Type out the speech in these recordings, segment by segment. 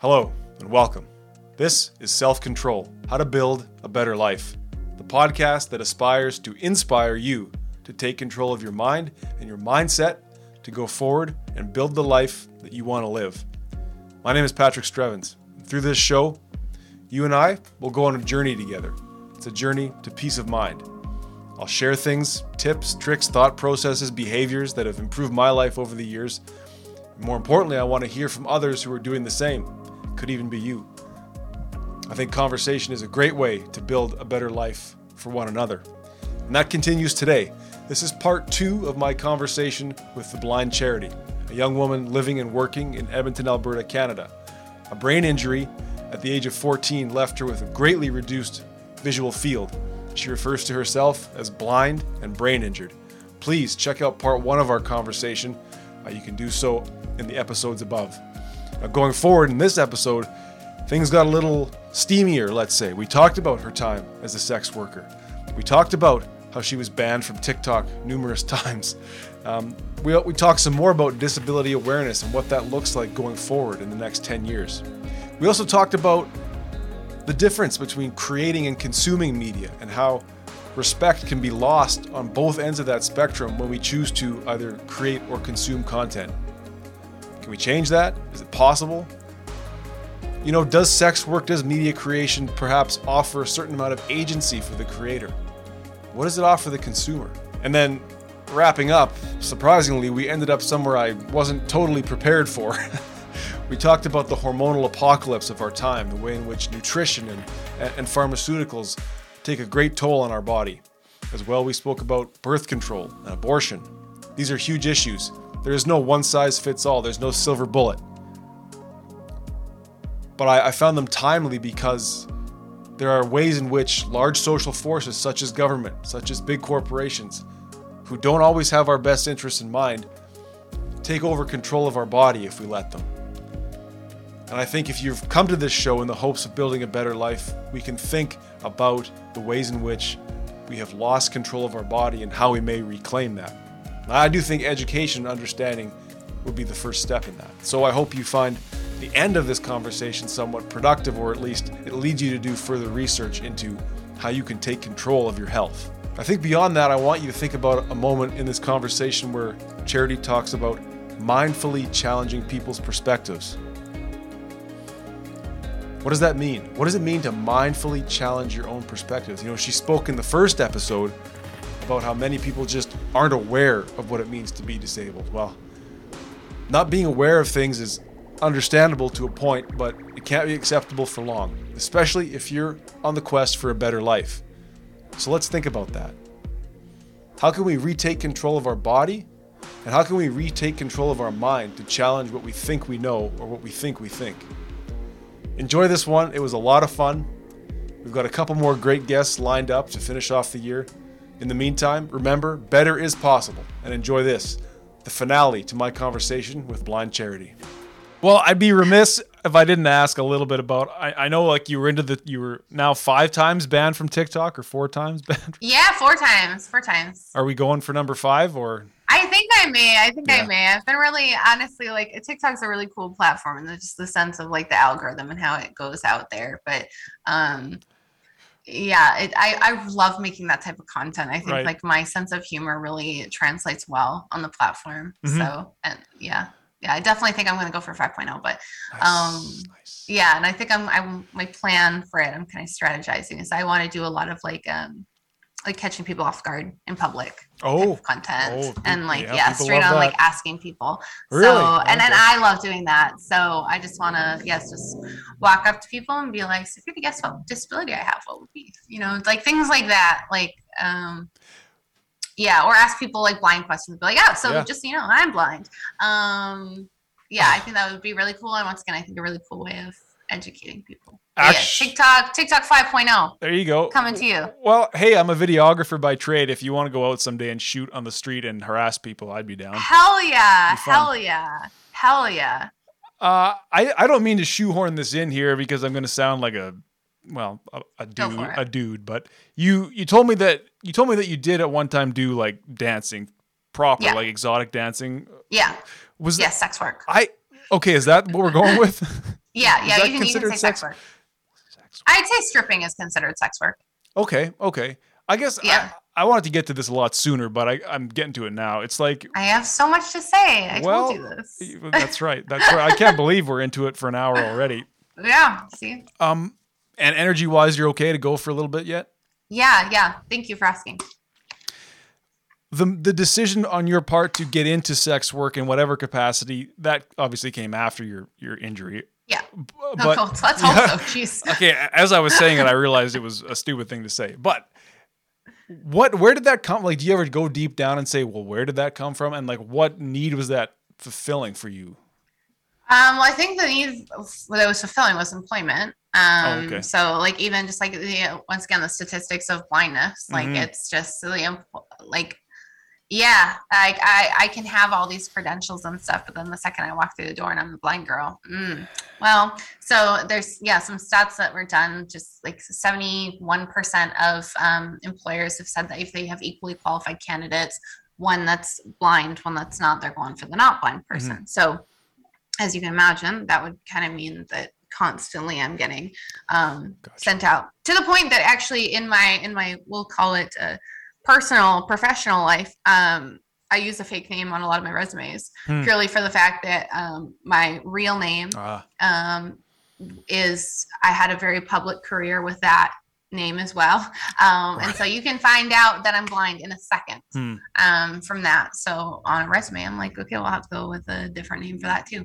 Hello and welcome. This is Self Control How to Build a Better Life, the podcast that aspires to inspire you to take control of your mind and your mindset to go forward and build the life that you want to live. My name is Patrick Strevens. Through this show, you and I will go on a journey together. It's a journey to peace of mind. I'll share things, tips, tricks, thought processes, behaviors that have improved my life over the years. More importantly, I want to hear from others who are doing the same. Could even be you. I think conversation is a great way to build a better life for one another. And that continues today. This is part two of my conversation with the Blind Charity, a young woman living and working in Edmonton, Alberta, Canada. A brain injury at the age of 14 left her with a greatly reduced visual field she refers to herself as blind and brain injured. Please check out part one of our conversation. Uh, you can do so in the episodes above. Now, going forward in this episode, things got a little steamier, let's say. We talked about her time as a sex worker. We talked about how she was banned from TikTok numerous times. Um, we, we talked some more about disability awareness and what that looks like going forward in the next 10 years. We also talked about the difference between creating and consuming media and how respect can be lost on both ends of that spectrum when we choose to either create or consume content. Can we change that? Is it possible? You know, does sex work, does media creation perhaps offer a certain amount of agency for the creator? What does it offer the consumer? And then wrapping up, surprisingly, we ended up somewhere I wasn't totally prepared for. We talked about the hormonal apocalypse of our time, the way in which nutrition and, and pharmaceuticals take a great toll on our body. As well, we spoke about birth control and abortion. These are huge issues. There is no one size fits all, there's no silver bullet. But I, I found them timely because there are ways in which large social forces, such as government, such as big corporations, who don't always have our best interests in mind, take over control of our body if we let them. And I think if you've come to this show in the hopes of building a better life, we can think about the ways in which we have lost control of our body and how we may reclaim that. I do think education and understanding would be the first step in that. So I hope you find the end of this conversation somewhat productive, or at least it leads you to do further research into how you can take control of your health. I think beyond that, I want you to think about a moment in this conversation where Charity talks about mindfully challenging people's perspectives. What does that mean? What does it mean to mindfully challenge your own perspectives? You know, she spoke in the first episode about how many people just aren't aware of what it means to be disabled. Well, not being aware of things is understandable to a point, but it can't be acceptable for long, especially if you're on the quest for a better life. So let's think about that. How can we retake control of our body? And how can we retake control of our mind to challenge what we think we know or what we think we think? Enjoy this one. It was a lot of fun. We've got a couple more great guests lined up to finish off the year. In the meantime, remember, better is possible. And enjoy this the finale to my conversation with Blind Charity. Well, I'd be remiss if I didn't ask a little bit about. I, I know, like you were into the, you were now five times banned from TikTok or four times banned. From, yeah, four times, four times. Are we going for number five or? I think I may. I think yeah. I may. I've been really honestly like TikTok's a really cool platform and just the sense of like the algorithm and how it goes out there. But um yeah, it, I I love making that type of content. I think right. like my sense of humor really translates well on the platform. Mm-hmm. So and yeah. Yeah, I definitely think I'm going to go for 5.0, but nice. um nice. yeah, and I think I'm I'm my plan for it. I'm kind of strategizing is I want to do a lot of like um like catching people off guard in public oh. content. Oh, and like yeah, yeah straight on that. like asking people. Really? so and then i love doing that. So i just want to yes just walk up to people and be like so if you could guess what disability i have? What would be? You know like things like that. Like um yeah or ask people like blind questions. Be like oh so yeah. just you know i'm blind. Um yeah i think that would be really cool. And once again i think a really cool way of educating people Yeah, TikTok, TikTok 5.0. There you go. Coming to you. Well, hey, I'm a videographer by trade. If you want to go out someday and shoot on the street and harass people, I'd be down. Hell yeah. Hell yeah. Hell yeah. Uh, I, I don't mean to shoehorn this in here because I'm going to sound like a well a, a dude a dude but you you told me that you told me that you did at one time do like dancing proper yeah. like exotic dancing yeah was yeah that, sex work I okay is that what we're going with Yeah, Is yeah, you can, you can say sex, sex- work. I'd say stripping is considered sex work. Okay, okay. I guess Yeah. I, I wanted to get to this a lot sooner, but I, I'm getting to it now. It's like, I have so much to say. I well, told you this. that's right. That's right. I can't believe we're into it for an hour already. Yeah, see? Um, and energy wise, you're okay to go for a little bit yet? Yeah, yeah. Thank you for asking. The the decision on your part to get into sex work in whatever capacity that obviously came after your your injury. Yeah. No, But cool. Let's hope. Jeez. okay, as I was saying it, I realized it was a stupid thing to say. But what where did that come like do you ever go deep down and say, well, where did that come from? And like what need was that fulfilling for you? Um, well, I think the need that was fulfilling was employment. Um, okay. so like even just like the once again the statistics of blindness, like Mhm. it's just the like yeah, like I I can have all these credentials and stuff, but then the second I walk through the door and I'm the blind girl, mm. well, so there's yeah some stats that were done. Just like 71 percent of um, employers have said that if they have equally qualified candidates, one that's blind, one that's not, they're going for the not blind person. So as you can imagine, that would kind of mean that constantly I'm getting um, Gotcha. sent out to the point that actually in my in my we'll call it uh, personal professional life, um, I use a fake name on a lot of my resumes Hmm. purely for the fact that um, my real name Ah, um, is I had a very public career with that name as well. Um, and so you can find out that I'm blind in a second Hmm. um, from that. So on a resume, I'm like, okay, we'll have to go with a different name for that too.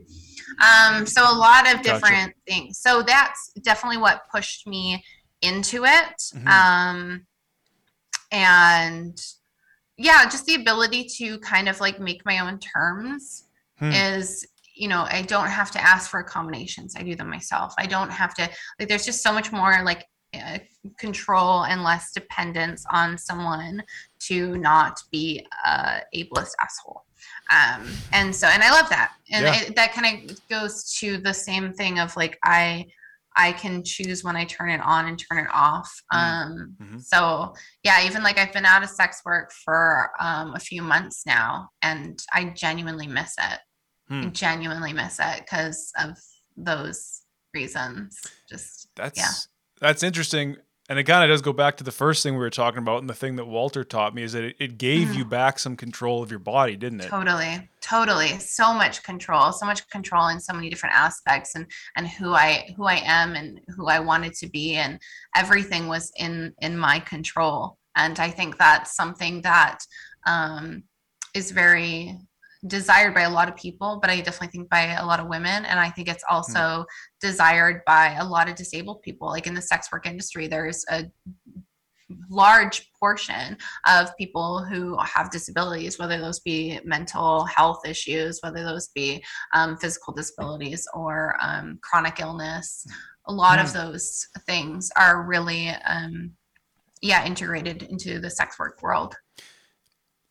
Um, so a lot of Gotcha. different things. So that's definitely what pushed me into it. Mhm. And yeah, just the ability to kind of like make my own terms Hmm. is you know i don't have to ask for accommodations i do them myself i don't have to like there's just so much more like uh, control and less dependence on someone to not be a ableist asshole um and so and i love that and Yeah. it, that kind of goes to the same thing of like i i can choose when i turn it on and turn it off Mhm. um Mhm. so yeah even like i've been out of sex work for um a few months now and i genuinely miss it I Hmm. genuinely miss it because of those reasons. Just That's Yeah. that's interesting. And it kind of does go back to the first thing we were talking about, and the thing that Walter taught me is that it, it gave Mhm. you back some control of your body, didn't it? totally, totally, so much control, so much control in so many different aspects, and and who I who I am and who I wanted to be, and everything was in in my control. And I think that's something that um, is very desired by a lot of people, but I definitely think by a lot of women. And I think it's also desired by a lot of disabled people. Like in the sex work industry, there's a large portion of people who have disabilities, whether those be mental health issues, whether those be um, physical disabilities or um, chronic illness. A lot of those things are really, um, yeah, integrated into the sex work world.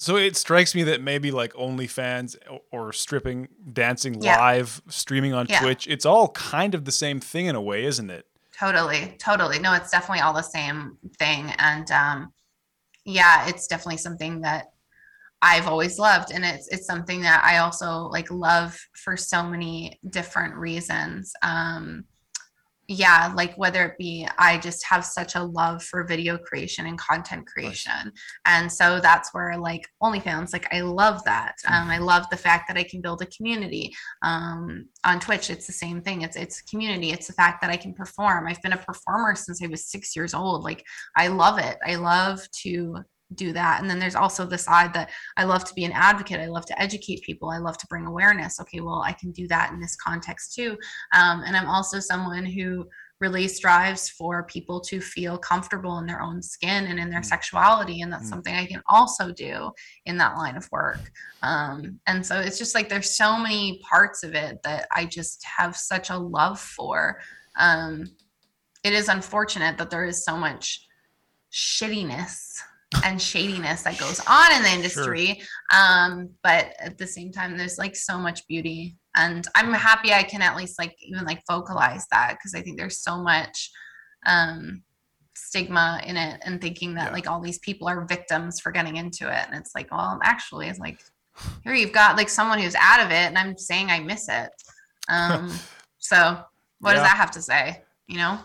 So it strikes me that maybe like OnlyFans or stripping, dancing Yeah. live, streaming on Yeah. Twitch, it's all kind of the same thing in a way, isn't it? Totally, totally. No, it's definitely all the same thing. And um yeah, it's definitely something that I've always loved. And it's it's something that I also like love for so many different reasons. Um yeah, like whether it be I just have such a love for video creation and content creation. And so that's where like OnlyFans, like I love that. Um, I love the fact that I can build a community um, on Twitch, it's the same thing. It's it's community. It's the fact that I can perform. I've been a performer since I was six years old. Like I love it. I love to do that. And then there's also the side that I love to be an advocate. I love to educate people. I love to bring awareness. Okay, well, I can do that in this context too. Um, and I'm also someone who really strives for people to feel comfortable in their own skin and in their Mm. sexuality. And that's Mm. something I can also do in that line of work. Um, and so it's just like there's so many parts of it that I just have such a love for. Um, it is unfortunate that there is so much shittiness and shadiness that goes on in the industry. Um, but at the same time, there's like so much beauty. And I'm happy I can at least like even like vocalize that because I think there's so much um stigma in it and thinking that Yeah. like all these people are victims for getting into it. And it's like, well, actually, it's like here you've got like someone who's out of it, and I'm saying I miss it. Um, so What Yeah. does that have to say? You know?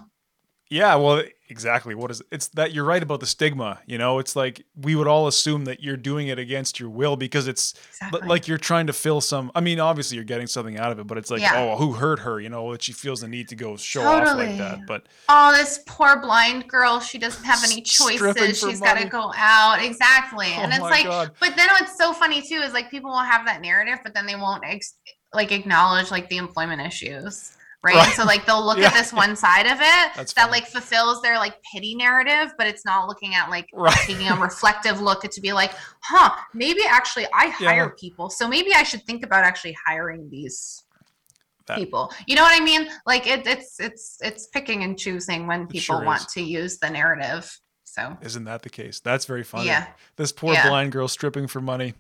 Yeah, well, exactly. What is it's that you're right about the stigma. You know, it's like we would all assume that you're doing it against your will because it's Exactly. like you're trying to fill some. I mean, obviously you're getting something out of it, but it's like, Yeah. oh, who hurt her? You know, that she feels the need to go show off like that. But oh, this poor blind girl, she doesn't have any choices. She's got to go out. Exactly. Oh and it's like, God. but then what's so funny too is like people will have that narrative, but then they won't ex- like acknowledge like the employment issues. Right? Right. So like they'll look Yeah. at this one side of it That's that funny. like fulfills their like pity narrative, but it's not looking at like right, taking a reflective look to be like, huh, maybe actually I Yeah. hire people. So maybe I should think about actually hiring these That- people. You know what I mean? Like it, it's it's it's picking and choosing when people sure want is. to use the narrative. So isn't that the case? That's very funny. yeah. This poor Yeah. blind girl stripping for money.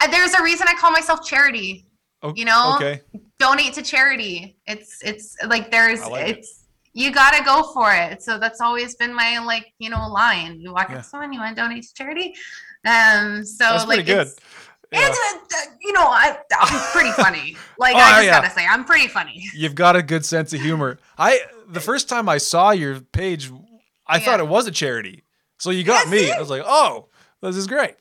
Uh, There's a reason I call myself charity. O- You know? Okay. Donate to charity. It's it's like there's like it. it's you gotta go for it. So that's always been my like, you know, line. You walk Yeah. up to someone, you want to donate to charity. Um so That's like good. it's Yeah. And uh, you know, I, I'm pretty funny. Like Oh, I just yeah. gotta say, I'm pretty funny. You've got a good sense of humor. I the first time I saw your page, I thought it was a charity. So you got Yeah, me. see? I was like, oh, this is great.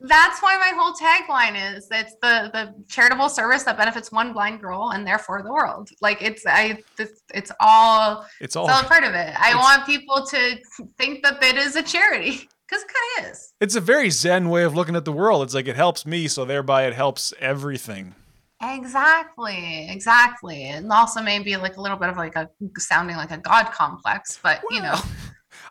That's why my whole tagline is it's the the charitable service that benefits one blind girl and therefore the world. Like it's I it's, it's all It's it's all all a part of it. I want people to think that it is a charity because it kind of is. it's a very zen way of looking at the world. It's like it helps me, so thereby it helps everything. Exactly, exactly, and also maybe like a little bit of like a sounding like a god complex, but you know,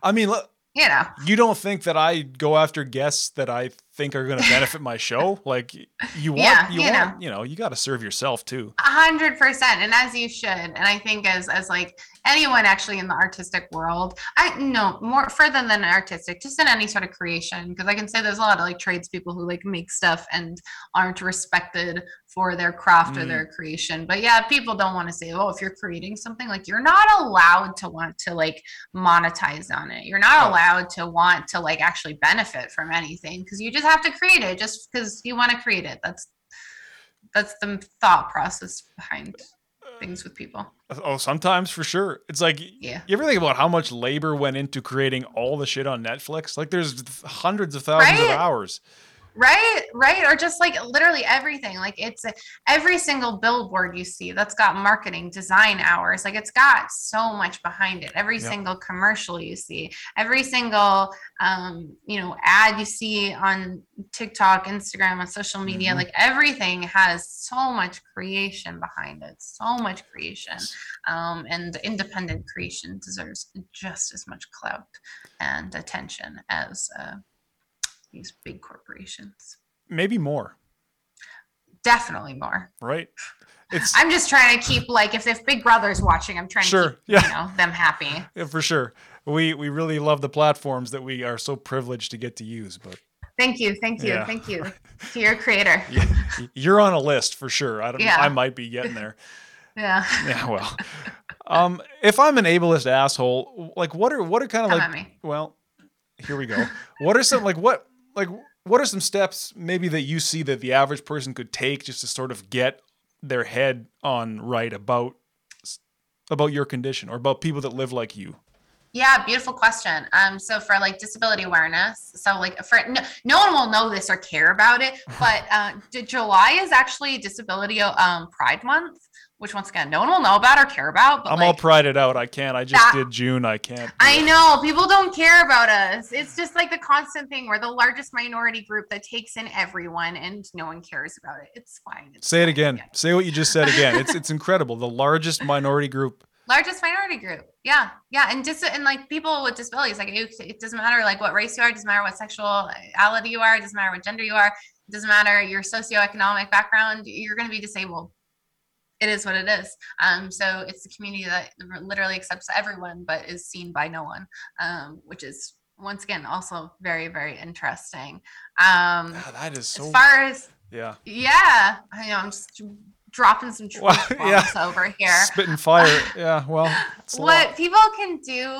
I mean, look, you know, you don't think that I go after guests that I think are going to benefit my show? Like you want, Yeah, you, you want, you know, you got to serve yourself too. A hundred percent, and as you should. And I think as as like anyone actually in the artistic world, I no more further than artistic, just in any sort of creation, because I can say there's a lot of like tradespeople who like make stuff and aren't respected for their craft or Mm. their creation. But yeah, people don't want to say, oh, if you're creating something, like you're not allowed to want to like monetize on it. You're not Oh. allowed to want to like actually benefit from anything because you just have to create it just because you want to create it. That's that's the thought process behind things with people. Oh, sometimes for sure. It's like Yeah. you ever think about how much labor went into creating all the shit on Netflix? Like there's hundreds of thousands of hours. Right, right, or just like literally everything. Like it's every single billboard you see that's got marketing, design hours. Like it's got so much behind it. Every Yep. single commercial you see, every single um, you know ad you see on TikTok, Instagram, on social media. Mhm. Like everything has so much creation behind it. So much creation, um, and independent creation deserves just as much clout and attention as. Uh, these big corporations. Maybe more, Definitely more. right? It's I'm just trying to keep like if if Big Brother's watching, I'm trying Sure, to keep yeah. you know them happy. yeah, for sure. We we really love the platforms that we are so privileged to get to use, but Thank you, thank you, Yeah. thank you to your creator. yeah, you're on a list for sure. I don't Yeah. I might be getting there. Yeah, Yeah, well. Um if I'm an ableist asshole, like what are what are kind of come like me. Well, here we go. What are some like what like what are some steps maybe that you see that the average person could take just to sort of get their head on right about about your condition or about people that live like you? Yeah, beautiful question. Um, so for like disability awareness, so like for no, no one will know this or care about it, but uh, July is actually Disability um Pride Month, which once again no one will know about or care about. But I'm like, all prided out. I can't. I just That- did June. I can't. I know people don't care about us. It's just like the constant thing. We're the largest minority group that takes in everyone, and no one cares about it. It's fine. It's Say it fine. again. Yeah. Say what you just said again. It's it's incredible. The largest minority group. Largest minority group. Yeah, yeah, and just and like people with disabilities. Like it, it doesn't matter like what race you are. It doesn't matter what sexuality you are. It doesn't matter what gender you are. It doesn't matter your socioeconomic background. You're going to be disabled. It is what it is. Um, so it's the community that literally accepts everyone, but is seen by no one, um, which is once again also very very interesting. Um, Ah, that is so. as far as yeah. yeah, I know I'm just dropping some truth Well, yeah. bombs over here. Spitting fire. Yeah. Well. What people can do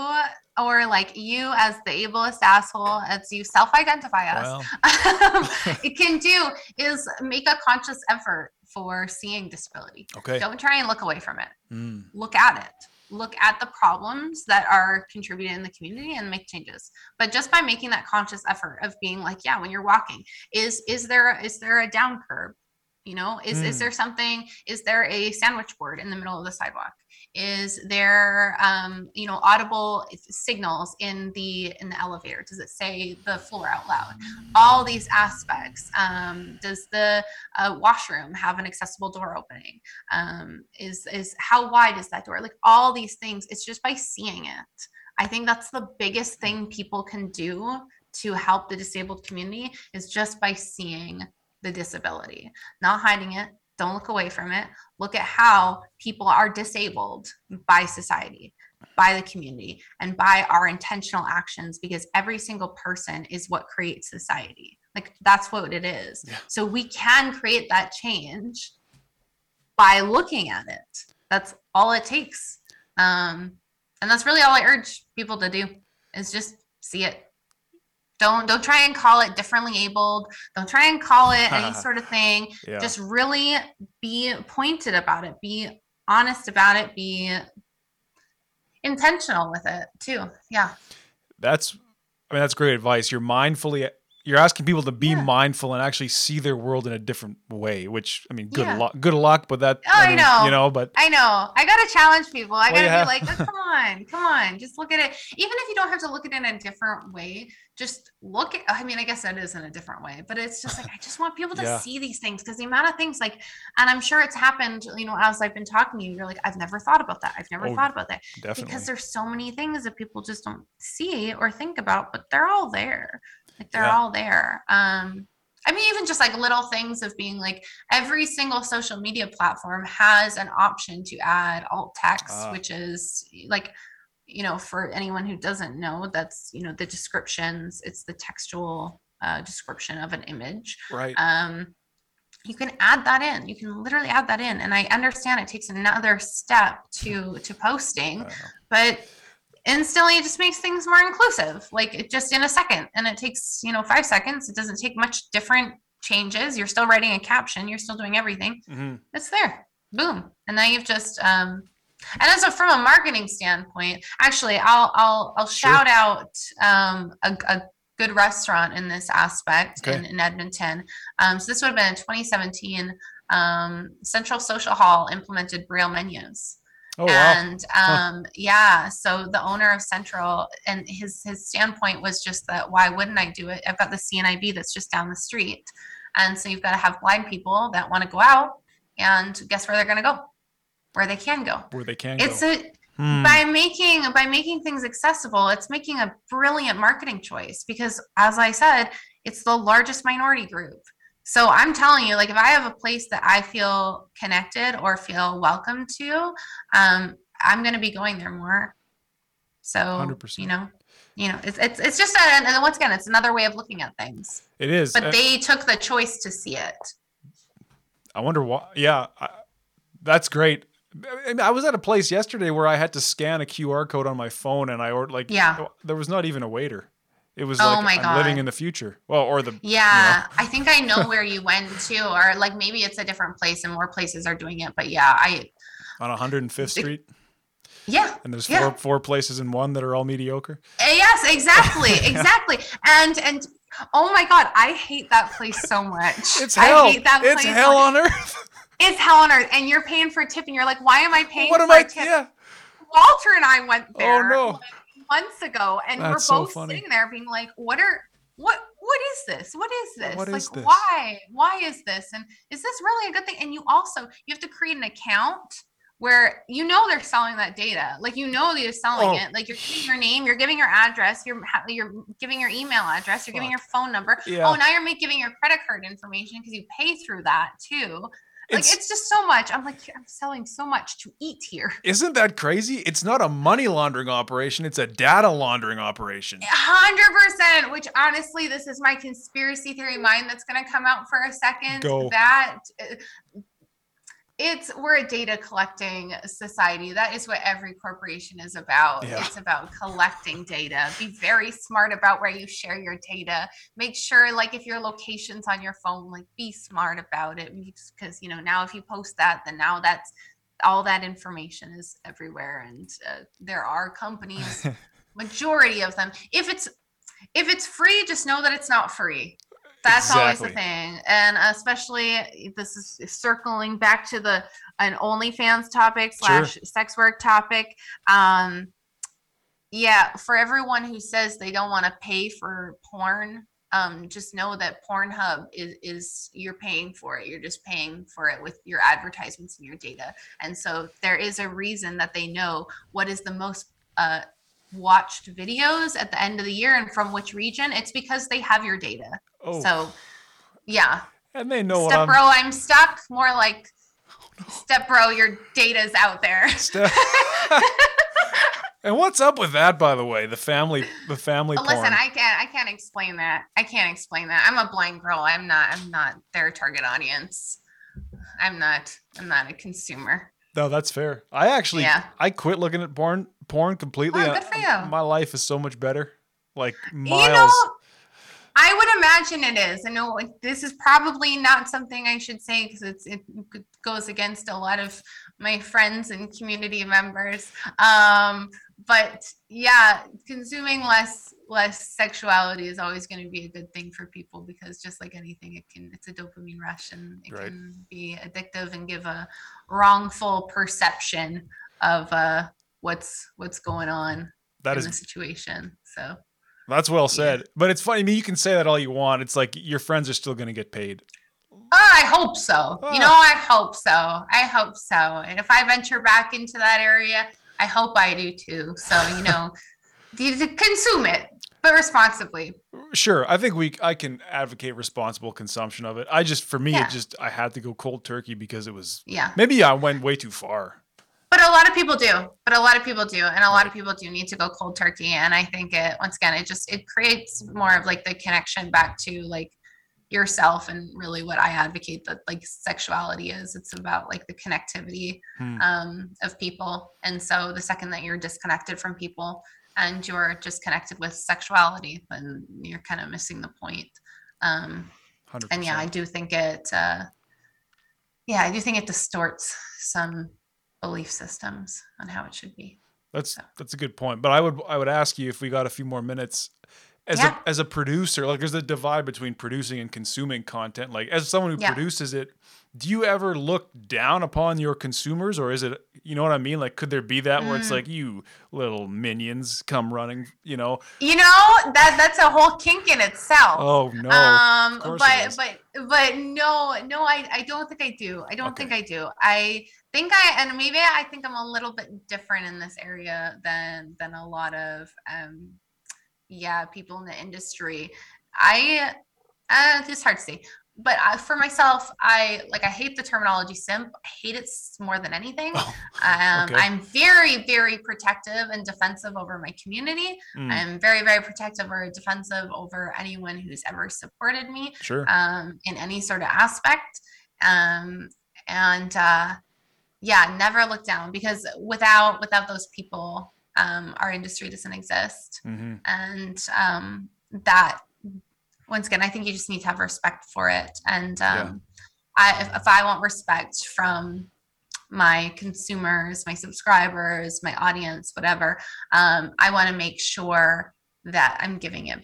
or like you as the ableist asshole as you self-identify us Well. it can do is make a conscious effort for seeing disability. Okay. Don't try and look away from it. Mm. Look at it. Look at the problems that are contributing in the community and make changes. But just by making that conscious effort of being like, yeah, when you're walking, is is there is there a down curb? You know, is is Mm. there something? Is there a sandwich board in the middle of the sidewalk? Is there um, you know audible signals in the in the elevator? Does it say the floor out loud? All these aspects. Um, does the uh, washroom have an accessible door opening? um, is is how wide is that door like all these things it's just by seeing it i think that's the biggest thing people can do to help the disabled community is just by seeing the disability not hiding it don't look away from it look at how people are disabled by society by the community and by our intentional actions because every single person is what creates society like that's what it is Yeah. so we can create that change by looking at it. That's all it takes. Um, and that's really all I urge people to do is just see it. Don't don't try and call it differently abled. Don't try and call it any sort of thing. Yeah. Just really be pointed about it. Be honest about it. Be intentional with it too. Yeah. that's I mean that's great advice. You're mindfully you're asking people to be Yeah. mindful and actually see their world in a different way, which I mean good Yeah. luck good luck, but that Oh, I mean, know. you know, but I know. I gotta challenge people. I Well, gotta have- be like, "Oh, come on, come on, just look at it. Even if you don't have to look at it in a different way, just look at. I mean, I guess that is in a different way, but it's just like I just want people to Yeah. see these things because the amount of things like, and I'm sure it's happened. You know, as I've been talking to you, you're like, I've never thought about that. I've never Oh, thought about that definitely. because there's so many things that people just don't see or think about, but they're all there. Like they're Yeah. all there. Um, I mean, even just like little things of being like every single social media platform has an option to add alt text, Ah. which is like, you know, for anyone who doesn't know, that's, you know, the descriptions, it's the textual uh, description of an image right. um, you can add that in you can literally add that in and i understand it takes another step to to posting but instantly it just makes things more inclusive like it just in a second and it takes you know five seconds it doesn't take much different changes you're still writing a caption you're still doing everything Mhm. it's there boom and now you've just um and then so from a marketing standpoint actually i'll i'll i'll Sure. shout out um a, a good restaurant in this aspect Okay. in, in edmonton um so this would have been in 2017 um central social hall implemented braille menus Oh wow. and um yeah so the owner of central and his his standpoint was just that why wouldn't i do it i've got the cnib that's just down the street and so you've got to have blind people that want to go out and guess where they're going to go where they can go Where they can it's go. a Hmm. by making by making things accessible it's making a brilliant marketing choice because as i said it's the largest minority group so i'm telling you like if i have a place that i feel connected or feel welcome to um i'm going to be going there more so 100%. you know you know it's it's, it's just a, and once again it's another way of looking at things it is. but Uh, they took the choice to see it I wonder why. Yeah, I, that's great. I, I was at a place yesterday where I had to scan a QR code on my phone, and I ordered like Yeah. there was not even a waiter. It was Oh like my I'm living in the future. Well, or the Yeah, I think I know where you went to, or like maybe it's a different place and more places are doing it. But yeah, I on 105th Street, yeah, and there's yeah. four four places in one that are all mediocre. Eh, yes, exactly, exactly. And and oh my god, I hate that place so much. It's hell. I hate that it's place. hell on earth. It's hell on earth, and you're paying for a tip, and you're like, why am I paying what am I? tip? Yeah. Walter and I went there Oh no. Months ago, and That's we're both funny. sitting there being like, what are what what is this? What is this? What like is this? why? Why is this? And is this really a good thing? And you also you have to create an account where you know they're selling that data. Like you know they're selling Oh. it. Like you're giving your name, you're giving your address, you're you're giving your email address, you're giving your phone number. Yeah. Oh, now you're giving your credit card information because you pay through that too. Like It's- it's just so much. I'm like I'm selling so much to eat here. Isn't that crazy? It's not a money laundering operation, it's a data laundering operation. hundred percent. Which honestly, this is my conspiracy theory mind that's going to come out for a second. Go. That uh, it's we're a data collecting society. That is what every corporation is about. Yeah. it's about collecting data. Be very smart about where you share your data. Make sure like if your location's on your phone like be smart about it because you know now if you post that then now that's all that information is everywhere and uh, there are companies majority of them. If it's if it's free just know that it's not free that's always the thing and especially this is circling back to the an onlyfans topic Sure. slash sex work topic um yeah for everyone who says they don't want to pay for porn um just know that pornhub is is you're paying for it you're just paying for it with your advertisements and your data and so there is a reason that they know what is the most uh watched videos at the end of the year and from which region it's because they have your data oh, so yeah and they know step I'm. i'm stuck more like step bro your data's out there Step- and what's up with that, by the way? The family, the family Oh, porn. listen i can't i can't explain that i can't explain that i'm a blind girl i'm not i'm not their target audience i'm not i'm not a consumer no, that's fair. I actually, Yeah. I quit looking at porn, porn completely. Oh, good for you. My life is so much better. Like miles. You know, I would imagine it is. I know like, this is probably not something I should say because it's it goes against a lot of my friends and community members. Um, but yeah, consuming less less sexuality is always going to be a good thing for people because just like anything, it can it's a dopamine rush and it Right. can be addictive and give a wrongful perception of uh, what's what's going on that in is the situation. So. That's well said. But it's funny. I mean, you can say that all you want. It's like your friends are still going to get paid. Oh, I hope so. You Ah. know, I hope so. I hope so. And if I venture back into that area, I hope I do too. So, you know, consume it, but responsibly. Sure, I think we. I can advocate responsible consumption of it. I just, for me, Yeah. it just I had to go cold turkey because it was Yeah. maybe I went way too far. But a lot of people do. But a lot of people do. And a lot of people do need to go cold turkey. And I think it, once again, it just, it creates more of like the connection back to like yourself and really what I advocate that like sexuality is. It's about like the connectivity Hmm. um, of people. And so the second that you're disconnected from people and you're just connected with sexuality, then you're kind of missing the point. Um, 100%. and yeah, I do think it, uh, yeah, I do think it distorts some belief systems on how it should be. That's So. that's a good point. But I would I would ask you if we got a few more minutes. As Yeah. a as a producer, like there's a divide between producing and consuming content. Like as someone who Yeah. produces it, do you ever look down upon your consumers or is it you know what I mean? Like could there be that where it's Mm. like you little minions come running, you know? You know that that's a whole kink in itself. Oh no. um, but but but no, no, I I don't think I do. I don't think I do. I think I and maybe I think I'm a little bit different in this area than than a lot of um yeah people in the industry. I uh, it's hard to say. But I, for myself, I like I hate the terminology simp. I hate it more than anything. Oh, Um, okay. I'm very, very protective and defensive over my community. mm, I'm very, very protective or defensive over anyone who's ever supported me sure. um, in any sort of aspect. Um, and uh, yeah, never look down because without without those people, um, our industry doesn't exist. hmm And um, that once again, I think you just need to have respect for it. And um, Yeah. I, if, if I want respect from my consumers, my subscribers, my audience, whatever, um, I want to make sure that I'm giving it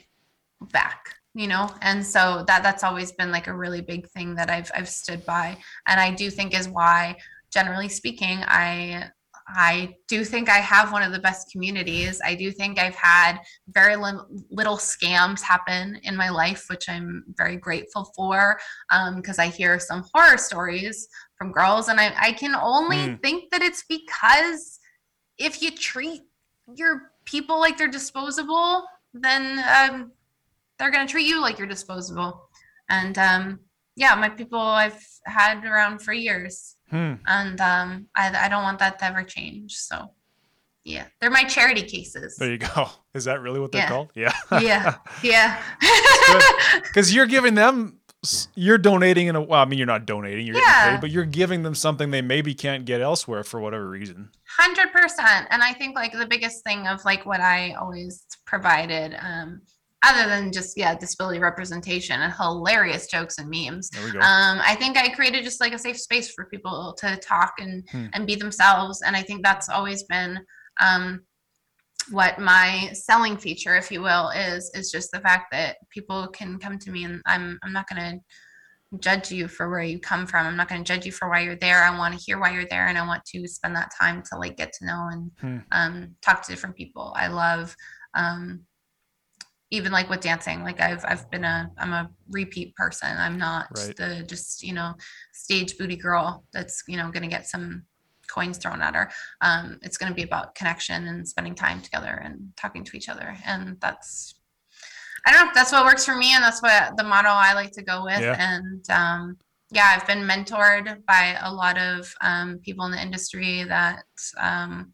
back. You know, and so that that's always been like a really big thing that I've I've stood by, and I do think is why, generally speaking, I I do think I have one of the best communities. I do think I've had very lim- little scams happen in my life, which I'm very grateful for because I hear some horror stories from girls, and I, I can only Mm. think that it's because if you treat your people like they're disposable, then um, they're going to treat you like you're disposable. And um, yeah, my people I've had around for years Hmm. and um, I, I don't want that to ever change. So, yeah, they're my charity cases. There you go. Is that really what they're Yeah. called? Yeah. yeah, yeah. Because you're giving them you're donating in a well, I mean you're not donating, you're Yeah. getting paid, but you're giving them something they maybe can't get elsewhere for whatever reason. Hundred percent. And I think like the biggest thing of like what I always provided, um, other than just yeah, disability representation and hilarious jokes and memes. There we go. Um, I think I created just like a safe space for people to talk and Hmm. and be themselves. And I think that's always been um what my selling feature, if you will, is is just the fact that people can come to me and I'm I'm not gonna judge you for where you come from. I'm not going to judge you for why you're there. I want to hear why you're there and I want to spend that time to like get to know and Hmm. um, talk to different people. I love um, even like with dancing, like I've, I've been a, I'm a repeat person. I'm not Right. the just, you know, stage booty girl that's, you know, going to get some coins thrown at her. Um, it's going to be about connection and spending time together and talking to each other. And that's, I don't know. That's what works for me, and that's what the model I like to go with. Yeah. And um, yeah, I've been mentored by a lot of um, people in the industry that um,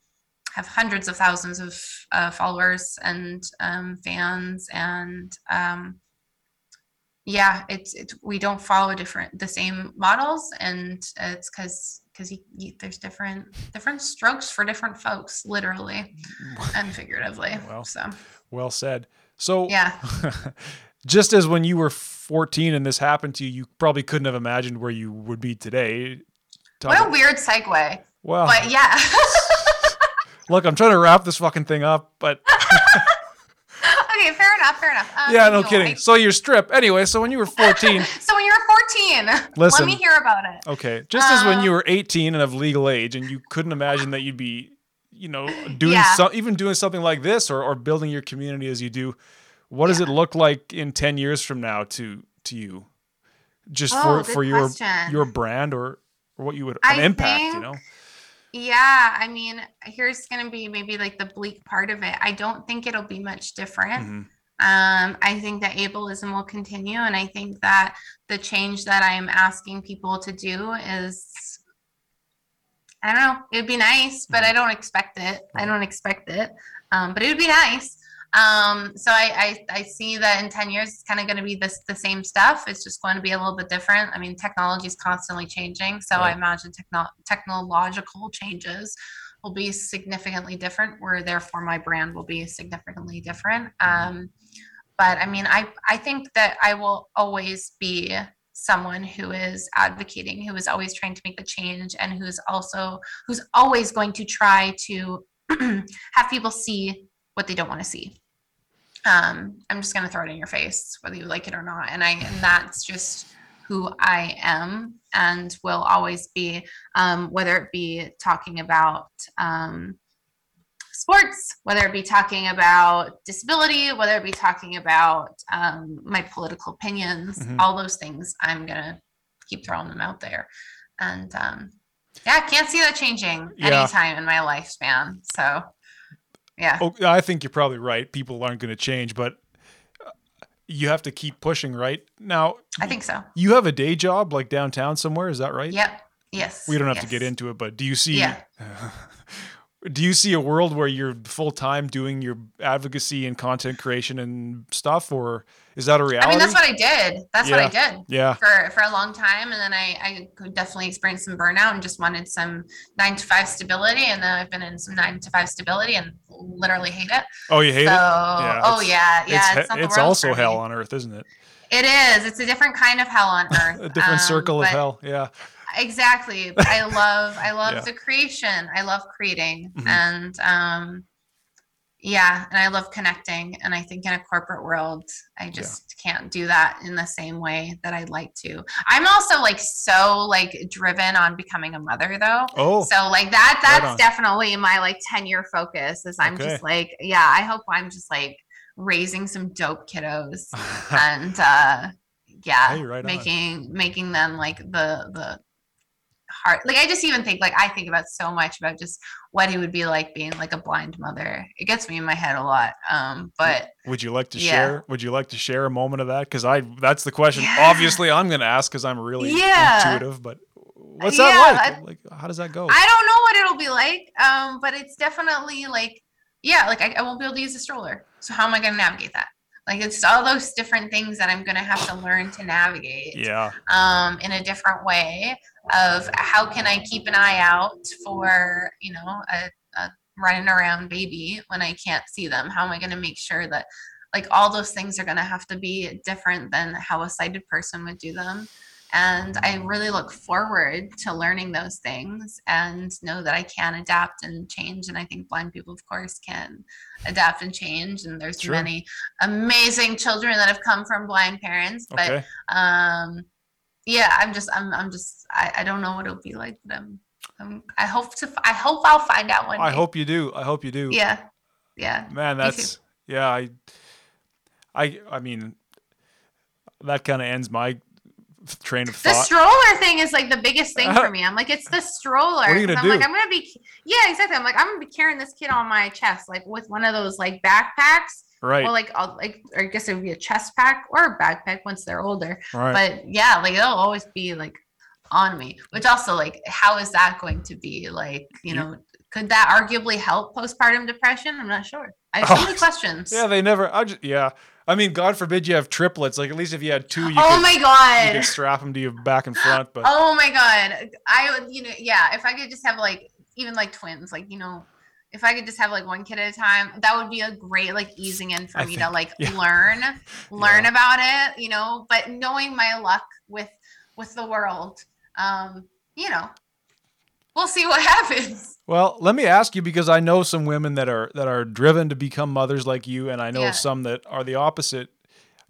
have hundreds of thousands of uh, followers and um, fans, and um, yeah, it's it's we don't follow different the same models, and it's because because there's different different strokes for different folks, literally and figuratively. Well. so Well said. So yeah. just as when you were 14 and this happened to you, you probably couldn't have imagined where you would be today. Talk What a about- weird segue. well, But yeah. look, I'm trying to wrap this fucking thing up, but okay, fair enough, fair enough. Um, yeah, no kidding. So your strip. Anyway, so when you were 14, So when you were 14, Listen. let me hear about it. okay, just as when you Um, were 18 and of legal age and you couldn't imagine that you'd be, you know, doing Yeah. so, even doing something like this or, or building your community as you do, what does it look like in 10 years from now to to you? Just Oh, for for your question. your brand or or what you would I an impact, you know? Yeah, I mean, here's going to be maybe like the bleak part of it. I don't think it'll be much different. Mhm. Um, I think that ableism will continue, and I think that the change that I am asking people to do is, I don't know, it'd be nice, but I don't expect it. I don't expect it, um, but it would be nice. Um, so I, I, I see that in 10 years, it's kind of going to be this, the same stuff. It's just going to be a little bit different. I mean, technology is constantly changing. So I imagine techno- technological changes will be significantly different where therefore my brand will be significantly different. Um, but I mean, I, I think that I will always be someone who is advocating, who is always trying to make the change and who's also, who's always going to try to have people see what they don't want to see um, I'm just gonna throw it in your face, whether you like it or not. And I and that's just who I am and will always be, um, whether it be talking about um, sports, whether it be talking about disability, whether it be talking about um, my political opinions, Mhm. all those things, I'm gonna keep throwing them out there. And um, yeah, I can't see that changing Yeah. anytime in my lifespan. So yeah. Oh, I think you're probably right. People aren't going to change, but uh, you have to keep pushing, right? Now, I think so. you have a day job like downtown somewhere, is that right? Yep. Yes. We don't have to get into it, but do you see Yeah. do you see a world where you're full time doing your advocacy and content creation and stuff or is that a reality? I mean, that's what I did. That's what I did yeah. for for a long time, and then I I definitely experienced some burnout and just wanted some nine to five stability, and then I've been in some nine to five stability and literally hate it. Oh, you hate so, it? oh yeah, yeah. it's It's, not he- the it's also hell on earth, isn't it? It is. It's a different kind of hell on earth. A different um, circle of hell. Yeah. Exactly But i love i love Yeah. the creation i love creating Mhm. and um yeah and i love connecting and i think in a corporate world i just can't do that in the same way that i'd like to i'm also like so like driven on becoming a mother though Oh, so like that that's on. definitely my like 10 year focus is i'm Okay. just like yeah i hope i'm just like raising some dope kiddos and uh yeah Hey, right on. making making them like the the heart like i just even think like i think about so much about just what it would be like being like a blind mother it gets me in my head a lot um but would you like to Yeah. share? Would you like to share a moment of that? Because I that's the question. Yeah. Obviously, I'm going to ask because I'm really Yeah. intuitive. But what's that like? like, how does that go? i don't know what it'll be like um but it's definitely like yeah like i, I won't be able to use a stroller so how am i going to navigate that Like it's all those different things that I'm gonna have to learn to navigate. Yeah. Um, in a different way of how can I keep an eye out for you know a, a running around baby when I can't see them? How am I gonna make sure that like all those things are gonna have to be different than how a sighted person would do them? And I really look forward to learning those things and know that I can adapt and change. And I think blind people, of course, can adapt and change. And there's sure. many amazing children that have come from blind parents. But okay. um, yeah, I'm just, I'm, I'm just, I, I don't know what it'll be like, but I'm, I'm, I hope to, I hope I'll find out one. Day. I hope you do. I hope you do. Yeah. Yeah. Man, that's, yeah. I, I, I mean, that kind of ends my train of thought. The stroller thing is like the biggest thing for uh-huh. me. I'm like, it's the stroller. What are you gonna I'm do? like, I'm gonna be, yeah, exactly. I'm like, I'm gonna be carrying this kid on my chest, like with one of those like backpacks. Right. Well, like, I'll, like, I guess it would be a chest pack or a backpack once they're older. Right. But yeah, like it'll always be like on me. Which also, like, how is that going to be? Like, you know, could that arguably help postpartum depression? I'm not sure. I have so oh, many questions. Yeah, they never. I just yeah. I mean, God forbid you have triplets. Like at least if you had two, you oh could, my god, you could strap them to your back and front. But oh my god, I would, you know, yeah. If I could just have like even like twins, like you know, if I could just have like one kid at a time, that would be a great like easing in for I me think, to like yeah. learn, learn yeah. about it, you know. But knowing my luck with with the world, um, you know, we'll see what happens. Well, let me ask you because I know some women that are that are driven to become mothers like you, and I know yeah. some that are the opposite.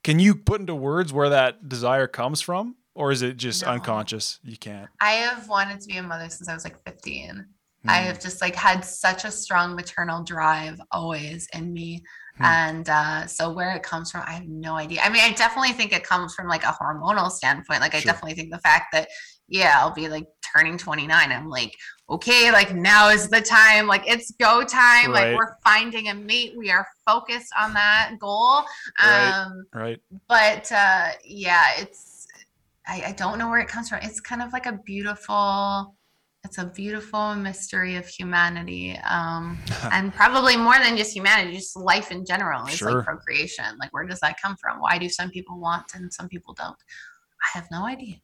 Can you put into words where that desire comes from, or is it just no. unconscious? You can't. I have wanted to be a mother since I was like 15. I hmm. have just like had such a strong maternal drive always in me. Hmm. And uh, so where it comes from, I have no idea. I mean, I definitely think it comes from like a hormonal standpoint. Like I sure. definitely think the fact that, yeah, I'll be like turning 29. I'm like, okay, like now is the time. Like it's go time. Right. Like we're finding a mate. We are focused on that goal. Right. Um, right. But uh, yeah, it's, I, I don't know where it comes from. It's kind of like a beautiful, it's a beautiful mystery of humanity um, and probably more than just humanity just life in general it's sure. like procreation like where does that come from why do some people want and some people don't i have no idea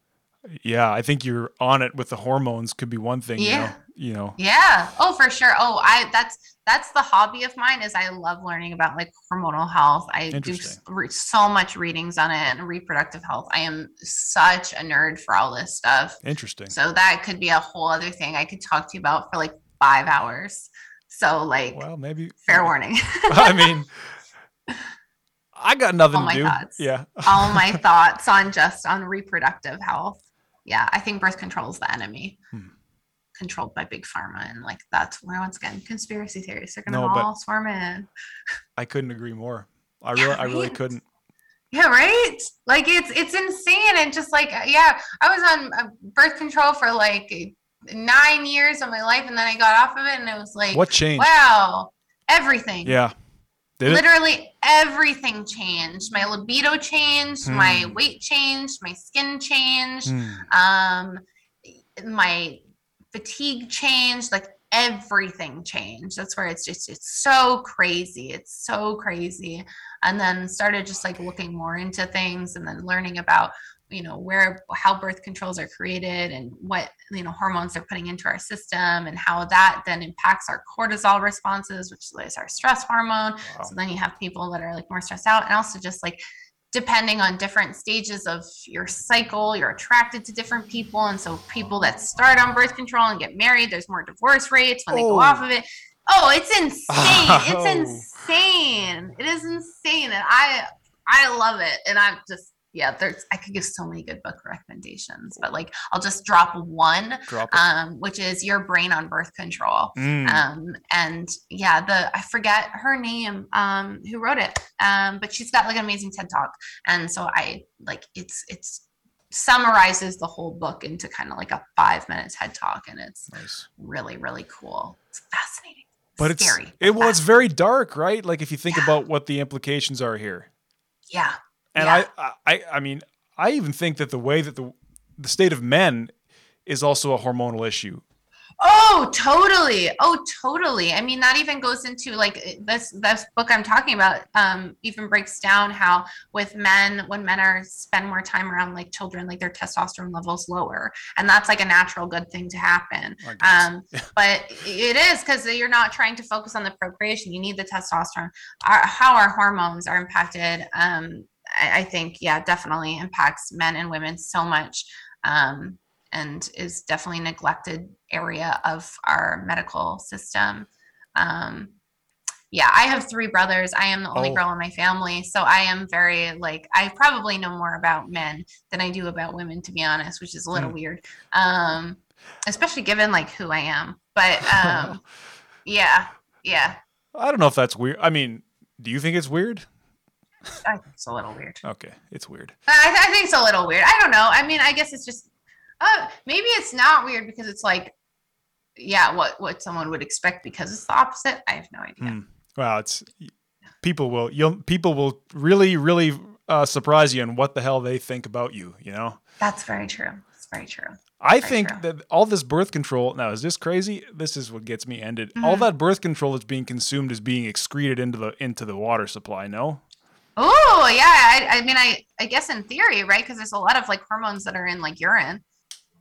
yeah i think you're on it with the hormones could be one thing yeah you know, you know. yeah. Oh for sure. Oh i that's that's the hobby of mine is i love learning about like hormonal health. I do so much readings on it and reproductive health. I am such a nerd for all this stuff. Interesting. So that could be a whole other thing i could talk to you about for like five hours. So like well maybe fair warning. I mean I got nothing all to do. Thoughts. Yeah. all my thoughts on just on reproductive health yeah, I think birth control is the enemy. Hmm. Controlled by big pharma, and like that's where once again conspiracy theories are gonna no, all swarm in. I couldn't agree more. I really, right? I really couldn't. Yeah, right. Like it's it's insane, and just like yeah, I was on uh, birth control for like nine years of my life, and then I got off of it, and it was like, what changed? Wow, everything. Yeah. Did Literally it? everything changed. My libido changed, my hmm. weight changed, my skin changed, mm. um, my fatigue changed, like everything changed. That's where it's just it's so crazy. It's so crazy. And then started just like looking more into things and then learning about you know where how birth controls are created and what you know hormones they're putting into our system and how that then impacts our cortisol responses which is our stress hormone. Wow. so then you have people that are like more stressed out and also just like depending on different stages of your cycle you're attracted to different people. And so people that start on birth control and get married there's more divorce rates when oh. they go off of oh. it. Oh it's insane. Oh. it's insane. It is insane. And i i love it. And i'm just yeah, there's I could give so many good book recommendations, but like I'll just drop one, drop um, which is Your Brain on Birth Control. Mm. Um, and yeah, the I forget her name, um, who wrote it, um, but she's got like an amazing TED talk, and so I like it's it's summarizes the whole book into kind of like a five minute TED talk, and it's nice. really really cool. It's fascinating. But Scary, it's it well, it's very dark, right? Like if you think yeah. about what the implications are here. Yeah, and yeah. I, I, I mean, I even think that the way that the the state of men is also a hormonal issue. Oh, totally. Oh, totally. I mean, that even goes into like this this book I'm talking about. Um, even breaks down how with men, when men are spend more time around like children, like their testosterone levels lower, and that's like a natural good thing to happen. Um, but it is because you're not trying to focus on the procreation. You need the testosterone. Our, how our hormones are impacted. Um, I, I think, yeah, definitely impacts men and women so much. Um, and is definitely neglected area of our medical system. Um, yeah, I have three brothers. I am the only oh. girl in my family, so I am very like I probably know more about men than I do about women, to be honest, which is a little mm. weird. Um, especially given like who I am. But um, yeah, yeah. I don't know if that's weird. I mean, do you think it's weird? I think it's a little weird. Okay, it's weird. I, I think it's a little weird. I don't know. I mean, I guess it's just uh, maybe it's not weird because it's like, yeah, what what someone would expect because it's the opposite. I have no idea. Hmm. Well, it's people will you'll people will really really uh, surprise you on what the hell they think about you. You know. That's very true. It's very true. I very think true. that all this birth control now is this crazy. This is what gets me ended. Mm-hmm. All that birth control that's being consumed is being excreted into the into the water supply. No. Oh yeah, I, I mean, I I guess in theory, right? Because there's a lot of like hormones that are in like urine.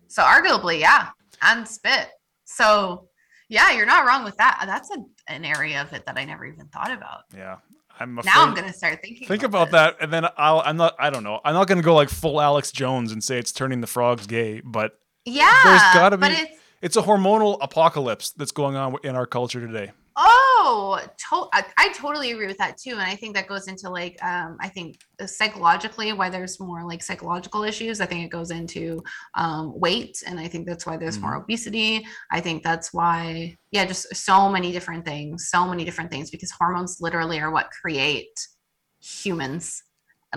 So arguably, yeah, and spit. So yeah, you're not wrong with that. That's a, an area of it that I never even thought about. Yeah. I'm now I'm gonna start thinking. Think about, about that, and then I'll. I'm not. I don't know. I'm not gonna go like full Alex Jones and say it's turning the frogs gay, but yeah, there's gotta be. It's, it's a hormonal apocalypse that's going on in our culture today. Oh, to- I, I, totally agree with that too. And I think that goes into like, um, I think psychologically why there's more like psychological issues. I think it goes into um, weight. And I think that's why there's mm-hmm. more obesity. I think that's why, yeah, just so many different things, so many different things because hormones literally are what create humans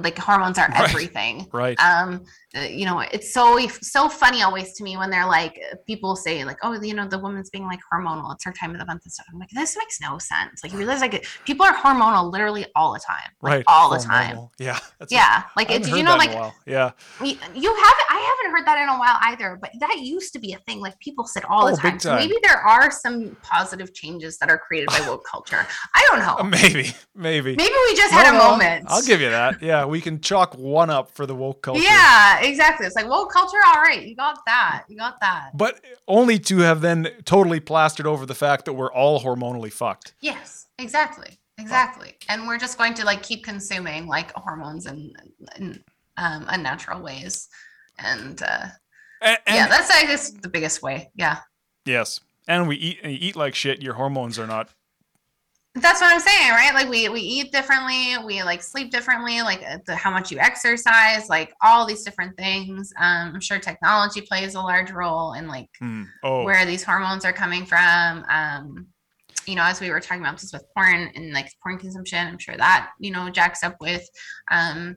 like hormones are everything right, um uh, you know it's so so funny always to me when they're like people say like oh you know the woman's being like hormonal it's her time of the month and stuff. I'm like this makes no sense. Like you realize like people are hormonal literally all the time like, right all the time. Yeah yeah like did you know like yeah. you haven't i haven't heard that in a while either but that used to be a thing like people said all oh, the time. time so maybe there are some positive changes that are created by woke culture. I don't know. Maybe maybe. Maybe we just no, had a no, moment. I'll give you that. Yeah we can chalk one up for the woke culture. Yeah, exactly. It's like well, culture. All right, you got that. You got that. But only to have then totally plastered over the fact that we're all hormonally fucked. Yes, exactly, exactly. And we're just going to like keep consuming like hormones in, in um, unnatural ways, and, uh, and, and yeah, that's I guess the biggest way. Yeah. Yes, and we eat eat like shit. Your hormones are not that's what I'm saying, right? Like we we eat differently, we like sleep differently, like uh, the, how much you exercise, like all these different things. Um, I'm sure technology plays a large role in like mm. oh. where these hormones are coming from. Um, you know, as we were talking about this with porn and like porn consumption, I'm sure that you know jacks up with um,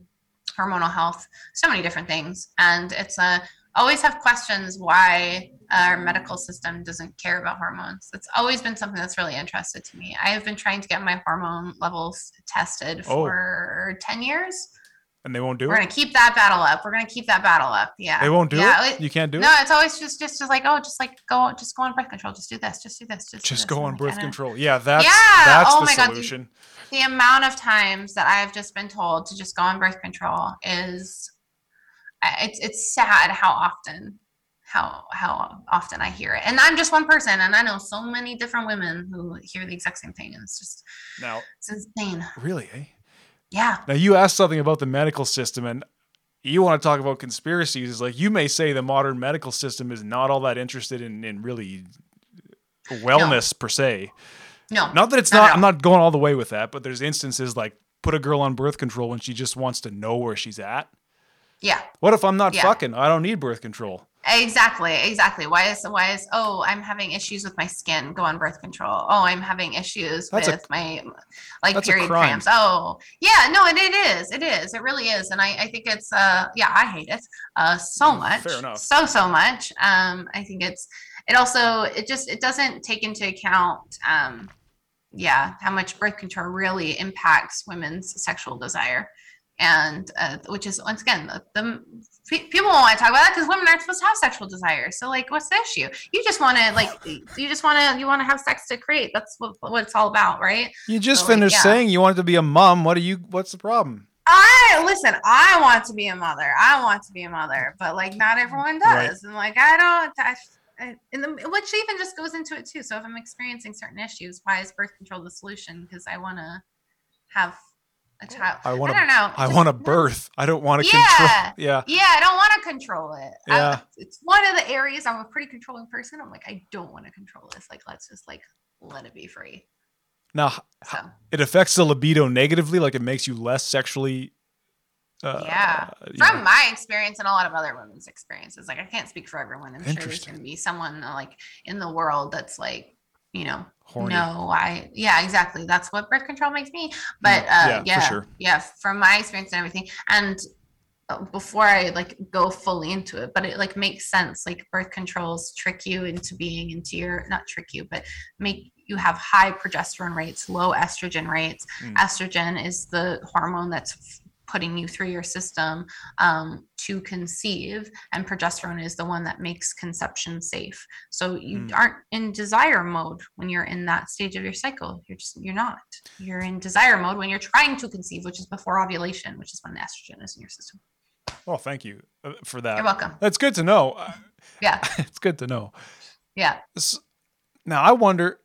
hormonal health, so many different things, and it's a always have questions why our medical system doesn't care about hormones. It's always been something that's really interested to me. I have been trying to get my hormone levels tested oh. for oh. 10 years. And they won't do We're it. We're gonna keep that battle up. We're gonna keep that battle up. Yeah. They won't do yeah, it. You can't do no, it. No, it's always just, just, just like, oh, just like go, just go on birth control. Just do this. Just do this. Just, just go on birth control. Yeah, that's yeah. Oh that's oh the my solution. God, the, the amount of times that I've just been told to just go on birth control is, it's it's sad how often how how often I hear it. And I'm just one person, and I know so many different women who hear the exact same thing. And it's just now it's insane. Really? Eh? Yeah. Now you asked something about the medical system, and you want to talk about conspiracies. Is like you may say the modern medical system is not all that interested in in really wellness no. per se. No. Not that it's not. not I'm not going all the way with that, but there's instances like put a girl on birth control when she just wants to know where she's at. Yeah. What if I'm not yeah. fucking? I don't need birth control. Exactly, exactly. Why is why is oh I'm having issues with my skin? Go on birth control. Oh, I'm having issues that's with a, my like period cramps. Oh, yeah, no, and it is, it is, it really is, and I I think it's uh yeah I hate it uh so mm, much, Fair enough. so so much. Um, I think it's it also it just it doesn't take into account um yeah how much birth control really impacts women's sexual desire and uh, which is once again the, the people won't want to talk about that because women aren't supposed to have sexual desires. So like, what's the issue? You just want to like, you just want to you want to have sex to create. That's what, what it's all about, right? You just so, finished like, yeah. saying you wanted to be a mom. What are you? What's the problem? I listen. I want to be a mother. I want to be a mother, but like not everyone does, right. and like I don't. I, and the, which even just goes into it too. So if I'm experiencing certain issues, why is birth control the solution? Because I want to have a child. I want. I don't know. I want a birth. I don't want to yeah, control. Yeah. Yeah. I don't want to control it. Yeah. I, it's one of the areas I'm a pretty controlling person. I'm like, I don't want to control this. Like, let's just like let it be free. Now, so. it affects the libido negatively. Like it makes you less sexually. Uh, yeah, from know. my experience and a lot of other women's experiences, like I can't speak for everyone. I'm sure there's going to be someone like in the world that's like you know, Horny. no, I, yeah, exactly. That's what birth control makes me. But, uh, yeah, yeah, sure. yeah, from my experience and everything. And uh, before I like go fully into it, but it like makes sense. Like birth controls trick you into being into your, not trick you, but make you have high progesterone rates, low estrogen rates. Mm. Estrogen is the hormone that's putting you through your system um, to conceive and progesterone is the one that makes conception safe. So you mm. aren't in desire mode when you're in that stage of your cycle. You're just you're not. You're in desire mode when you're trying to conceive which is before ovulation which is when the estrogen is in your system. Well thank you uh, for that. You're welcome. That's good to know. Yeah. It's good to know. Yeah. Now i wonder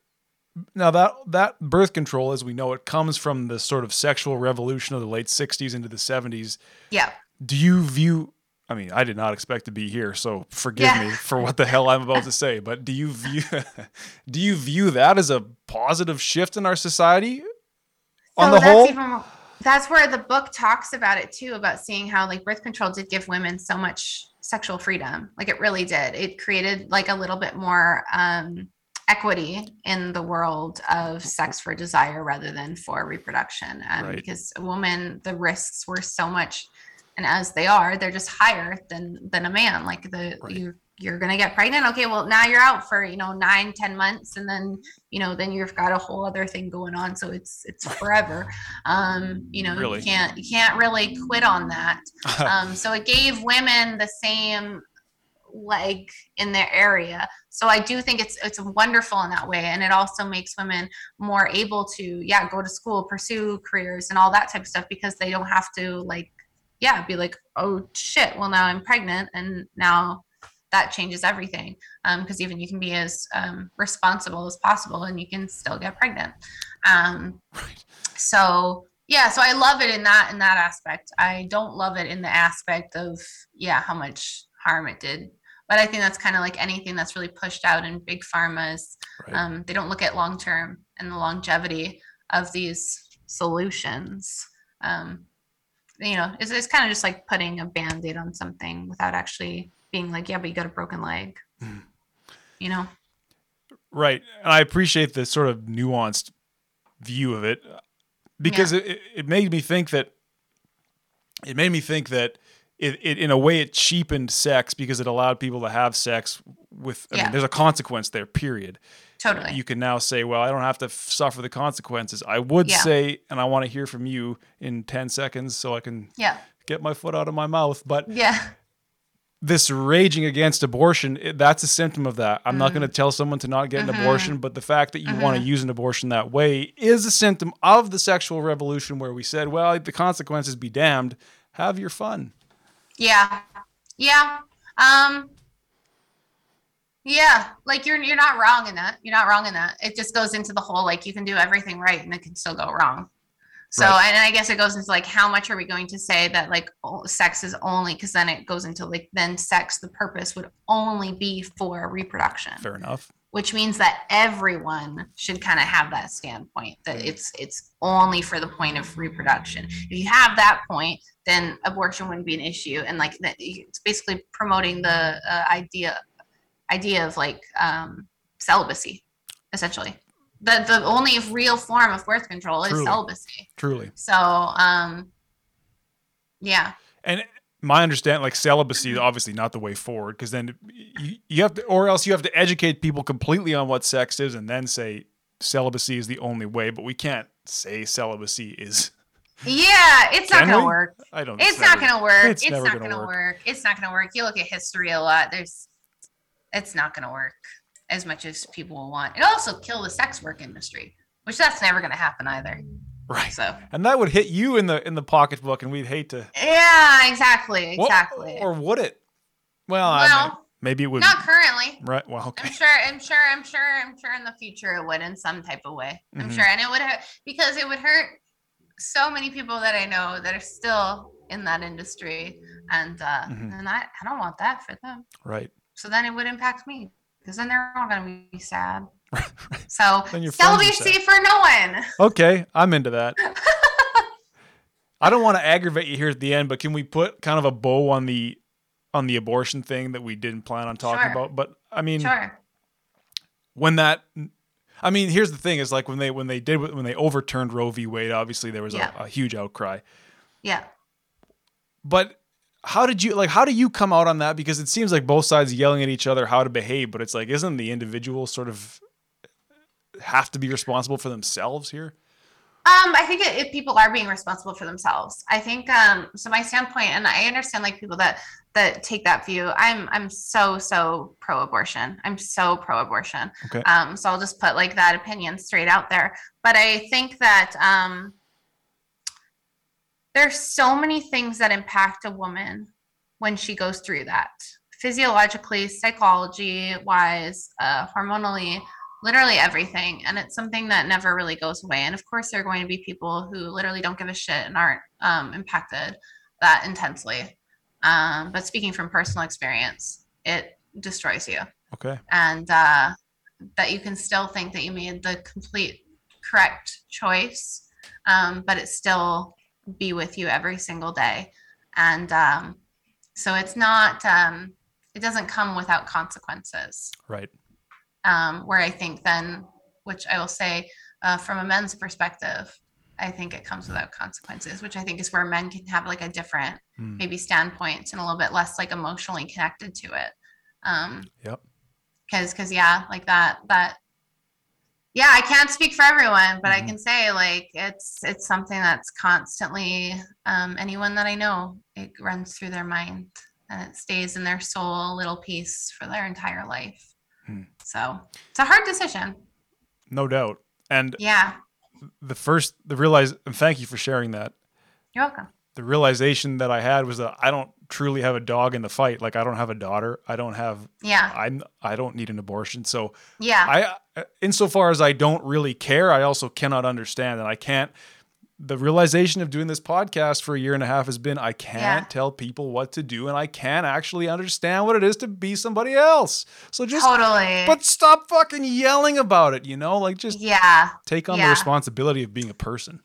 now that that birth control as we know it comes from the sort of sexual revolution of the late 60s into the 70s yeah. Do you view i mean i did not expect to be here so forgive yeah. me for what the hell i'm about to say but do you view do you view that as a positive shift in our society on so the whole? even, that's where the book talks about it too about seeing how like birth control did give women so much sexual freedom. Like it really did. It created like a little bit more um equity in the world of sex for desire rather than for reproduction um, right. because a woman the risks were so much and as they are they're just higher than than a man like the right. you you're gonna get pregnant okay well now you're out for you know nine ten months and then you know then you've got a whole other thing going on so it's it's forever um you know really? you can't you can't really quit on that um so it gave women the same leg in their area. So I do think it's it's wonderful in that way, and it also makes women more able to yeah go to school, pursue careers, and all that type of stuff because they don't have to like yeah be like oh shit well now I'm pregnant and now that changes everything because um, even you can be as um, responsible as possible and you can still get pregnant. Um. So yeah, so I love it in that in that aspect. I don't love it in the aspect of yeah how much harm it did but I think that's kind of like anything that's really pushed out in big pharmas. Right. Um, they don't look at long term and the longevity of these solutions. Um, you know, it's, it's kind of just like putting a band aid on something without actually being like, yeah, but you got a broken leg. Mm. You know? Right. And I appreciate the sort of nuanced view of it because yeah. it, it made me think that it made me think that it, it in a way it cheapened sex because it allowed people to have sex with I yeah. mean there's a consequence there period totally you can now say well i don't have to f- suffer the consequences i would yeah. say and i want to hear from you in 10 seconds so i can yeah. get my foot out of my mouth but yeah this raging against abortion it, that's a symptom of that i'm mm. not going to tell someone to not get mm-hmm. an abortion but the fact that you mm-hmm. want to use an abortion that way is a symptom of the sexual revolution where we said well the consequences be damned have your fun yeah. Yeah. Um yeah, like you're you're not wrong in that. You're not wrong in that. It just goes into the whole like you can do everything right and it can still go wrong. So right. and I guess it goes into like how much are we going to say that like sex is only because then it goes into like then sex the purpose would only be for reproduction. Fair enough which means that everyone should kind of have that standpoint that it's it's only for the point of reproduction. If you have that point then abortion wouldn't be an issue and like it's basically promoting the uh, idea idea of like um, celibacy essentially. The the only real form of birth control is truly, celibacy. Truly. So um yeah. And my understanding, like celibacy, is obviously not the way forward because then you, you have to, or else you have to educate people completely on what sex is and then say celibacy is the only way. But we can't say celibacy is Yeah, it's not gonna we? work. I don't. It's not never- gonna work. it's It's, never not gonna gonna, work. work. It's not gonna work. You look at history a lot. There's, it's not gonna work as much as people will want. It also kill the sex work industry, which that's never gonna happen either. Right. So And that would hit you in the in the pocketbook, and we'd hate to. yeah, exactly, Well, exactly. or would it? Well, I well, may- maybe it would. not currently. Right. Well, okay. I'm sure. I'm sure. I'm sure. I'm sure in the future it would in some type of way. I'm Mhm. sure, and it would hurt because it would hurt so many people that I know that are still in that industry, and uh, Mhm. and I, I don't want that for them. Right. So then it would impact me because then they're all gonna be sad. So Then your friends are celibacy for no one. Okay, I'm into that. I don't want to aggravate you here at the end, but can we put kind of a bow on the on the abortion thing that we didn't plan on talking Sure. about? But I mean, Sure. when that I mean, here's the thing: is like when they when they did when they overturned Roe v. Wade. Obviously, there was Yeah. a, a huge outcry. Yeah. But how did you like? How do you come out on that? Because it seems like both sides yelling at each other how to behave, but it's like, isn't the individual sort of have to be responsible for themselves here? Um, I think it, it, people are being responsible for themselves. I think um, so. My standpoint, and I understand like people that that take that view. I'm I'm so so pro-abortion. I'm so pro-abortion. Okay. Um, so I'll just put like that opinion straight out there. But I think that um, there's so many things that impact a woman when she goes through that, physiologically, psychology wise, uh, hormonally literally everything and it's something that never really goes away and of course there are going to be people who literally don't give a shit and aren't um, impacted that intensely um, but speaking from personal experience it destroys you Okay. and uh, that you can still think that you made the complete correct choice um, but it still be with you every single day and um, so it's not um, it doesn't come without consequences Right. Um, where I think then, which I will say uh, from a men's perspective, I think it comes without consequences, which I think is where men can have like a different Hmm. maybe standpoint and a little bit less like emotionally connected to it. Um, Yep. Cause, cause yeah, like that, that, yeah, I can't speak for everyone, but I Mhm. can say like it's it's something that's constantly um, anyone that I know it runs through their mind and it stays in their soul a little piece for their entire life. So it's a hard decision. No doubt. And Yeah, the first the realize and thank you for sharing that. you're welcome. The realization that I had was that I don't truly have a dog in the fight. Like I don't have a daughter. I don't have Yeah, I'm I don't need an abortion. So yeah, I uh, insofar as I don't really care, I also cannot understand and I can't the realization of doing this podcast for a year and a half has been I can't Yeah. tell people what to do and I can't actually understand what it is to be somebody else. So just totally. but stop fucking yelling about it, you know? Like just yeah, take on the responsibility of being a person.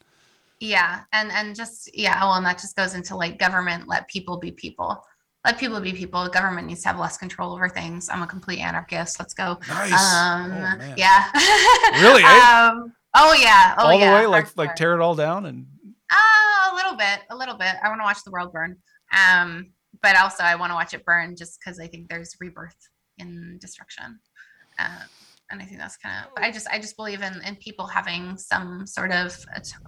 yeah, and and just yeah, well, and that just goes into like government. Let people be people. Let people be people. Government needs to have less control over things. I'm a complete anarchist. Let's go. Nice. Um, Oh, yeah. Really, eh? Um, oh yeah. Oh all yeah. the way, like like tear it all down and Uh, a little bit, a little bit. I want to watch the world burn. Um, but also I want to watch it burn just because I think there's rebirth in destruction. Uh, and I think that's kind of. I just, I just believe in in people having some sort of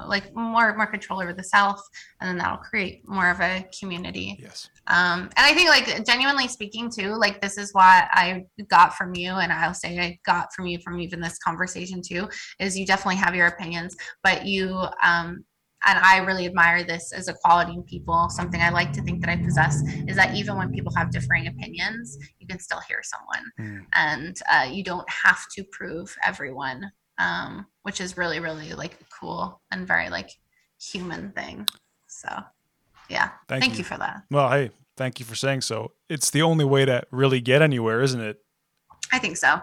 like more more control over the self, and then that'll create more of a community. yes. Um, and I think like genuinely speaking too, like this is what I got from you, and I'll say I got from you from even this conversation too, is you definitely have your opinions, but you um and I really admire this as a quality in people. Something I like to think that I possess is that even when people have differing opinions, you can still hear someone, Mm. and uh, you don't have to prove everyone, um, which is really, really like cool and very like human thing. So, yeah, Thank, thank you. you for that. Well, hey, thank you for saying so. It's the only way to really get anywhere, isn't it? I think so.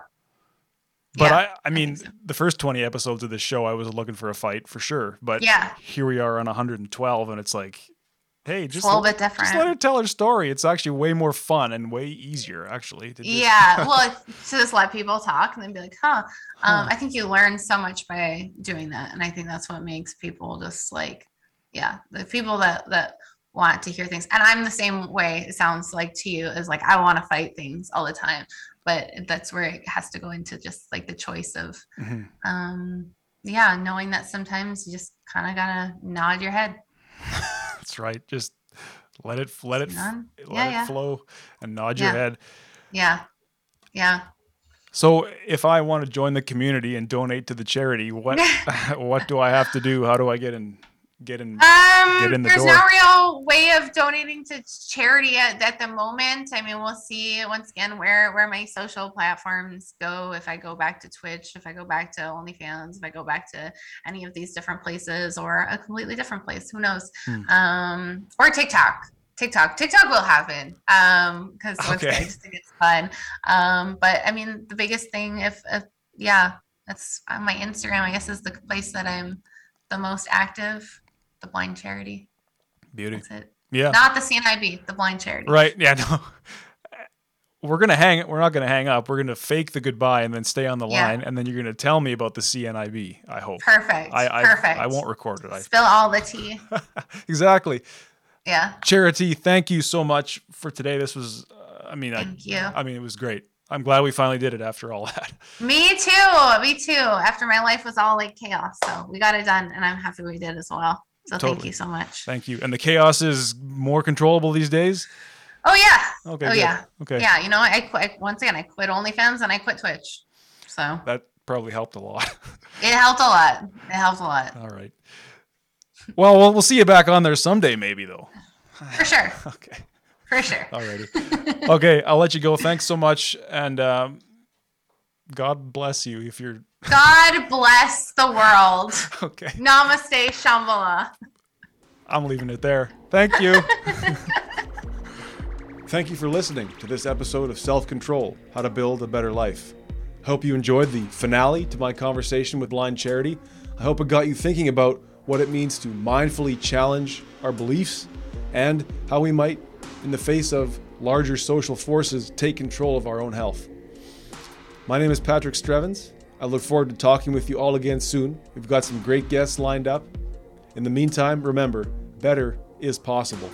But Yeah, I, I mean, think so. the first 20 episodes of this show, I was looking for a fight for sure. But Yeah, here we are on 112, and it's like, hey, just, a little let- just let her tell her story. It's actually way more fun and way easier, actually. To just- Yeah, well, to just let people talk and then be like, huh. Um, Huh. I think you learn so much by doing that, and I think that's what makes people just like, yeah, the people that that want to hear things. And I'm the same way. It sounds like to you is like I want to fight things all the time, but that's where it has to go into just like the choice of, Mhm. um, yeah, knowing that sometimes you just kind of gotta nod your head That's right. Just let it let it None. let Yeah, it yeah. flow and nod your head. Yeah. Yeah. So if I want to join the community and donate to the charity, what what do I have to do? How do I get in get in Um, Get in the there's door. no real way of donating to charity at, at the moment. I mean, we'll see once again where where my social platforms go. If I go back to Twitch, if I go back to OnlyFans, if I go back to any of these different places or a completely different place, who knows? Hmm. Um, or TikTok. TikTok. TikTok will happen. Um, because once Okay. I just think it's fun. Um, but I mean, the biggest thing, if, if yeah, that's uh, my Instagram. I guess is the place that I'm the most active. The blind charity. beauty? That's it. Yeah. Not the CNIB, the blind charity. Right. Yeah, no. We're gonna hang we're not gonna hang up. We're gonna fake the goodbye and then stay on the Yeah. line and then you're gonna tell me about the CNIB, I hope. Perfect. I I, Perfect. I won't record it. I spill all the tea. exactly. Yeah. Charity, thank you so much for today. This was, uh, I mean, I, Thank you. I mean, it was great. I'm glad we finally did it after all that. Me too. Me too. After my life was all like chaos. So we got it done and I'm happy we did as well. So thank you so much. Thank you. And the chaos is more controllable these days. Oh yeah. Okay. Oh, good. yeah. Okay. Yeah. You know, I quit once again, I quit OnlyFans and I quit Twitch. So That probably helped a lot. it helped a lot. It helped a lot. all right. Well, we'll we'll see you back on there someday, maybe though. For sure. Okay. For sure. Alrighty. okay, I'll let you go. Thanks so much, and um, God bless you if you're God bless the world. okay. Namaste, Shambhala. I'm leaving it there. Thank you. Thank you for listening to this episode of Self Control How to Build a Better Life. Hope you enjoyed the finale to my conversation with Blind Charity. I hope it got you thinking about what it means to mindfully challenge our beliefs and how we might, in the face of larger social forces, take control of our own health. My name is Patrick Strevens. I look forward to talking with you all again soon. We've got some great guests lined up. In the meantime, remember, better is possible.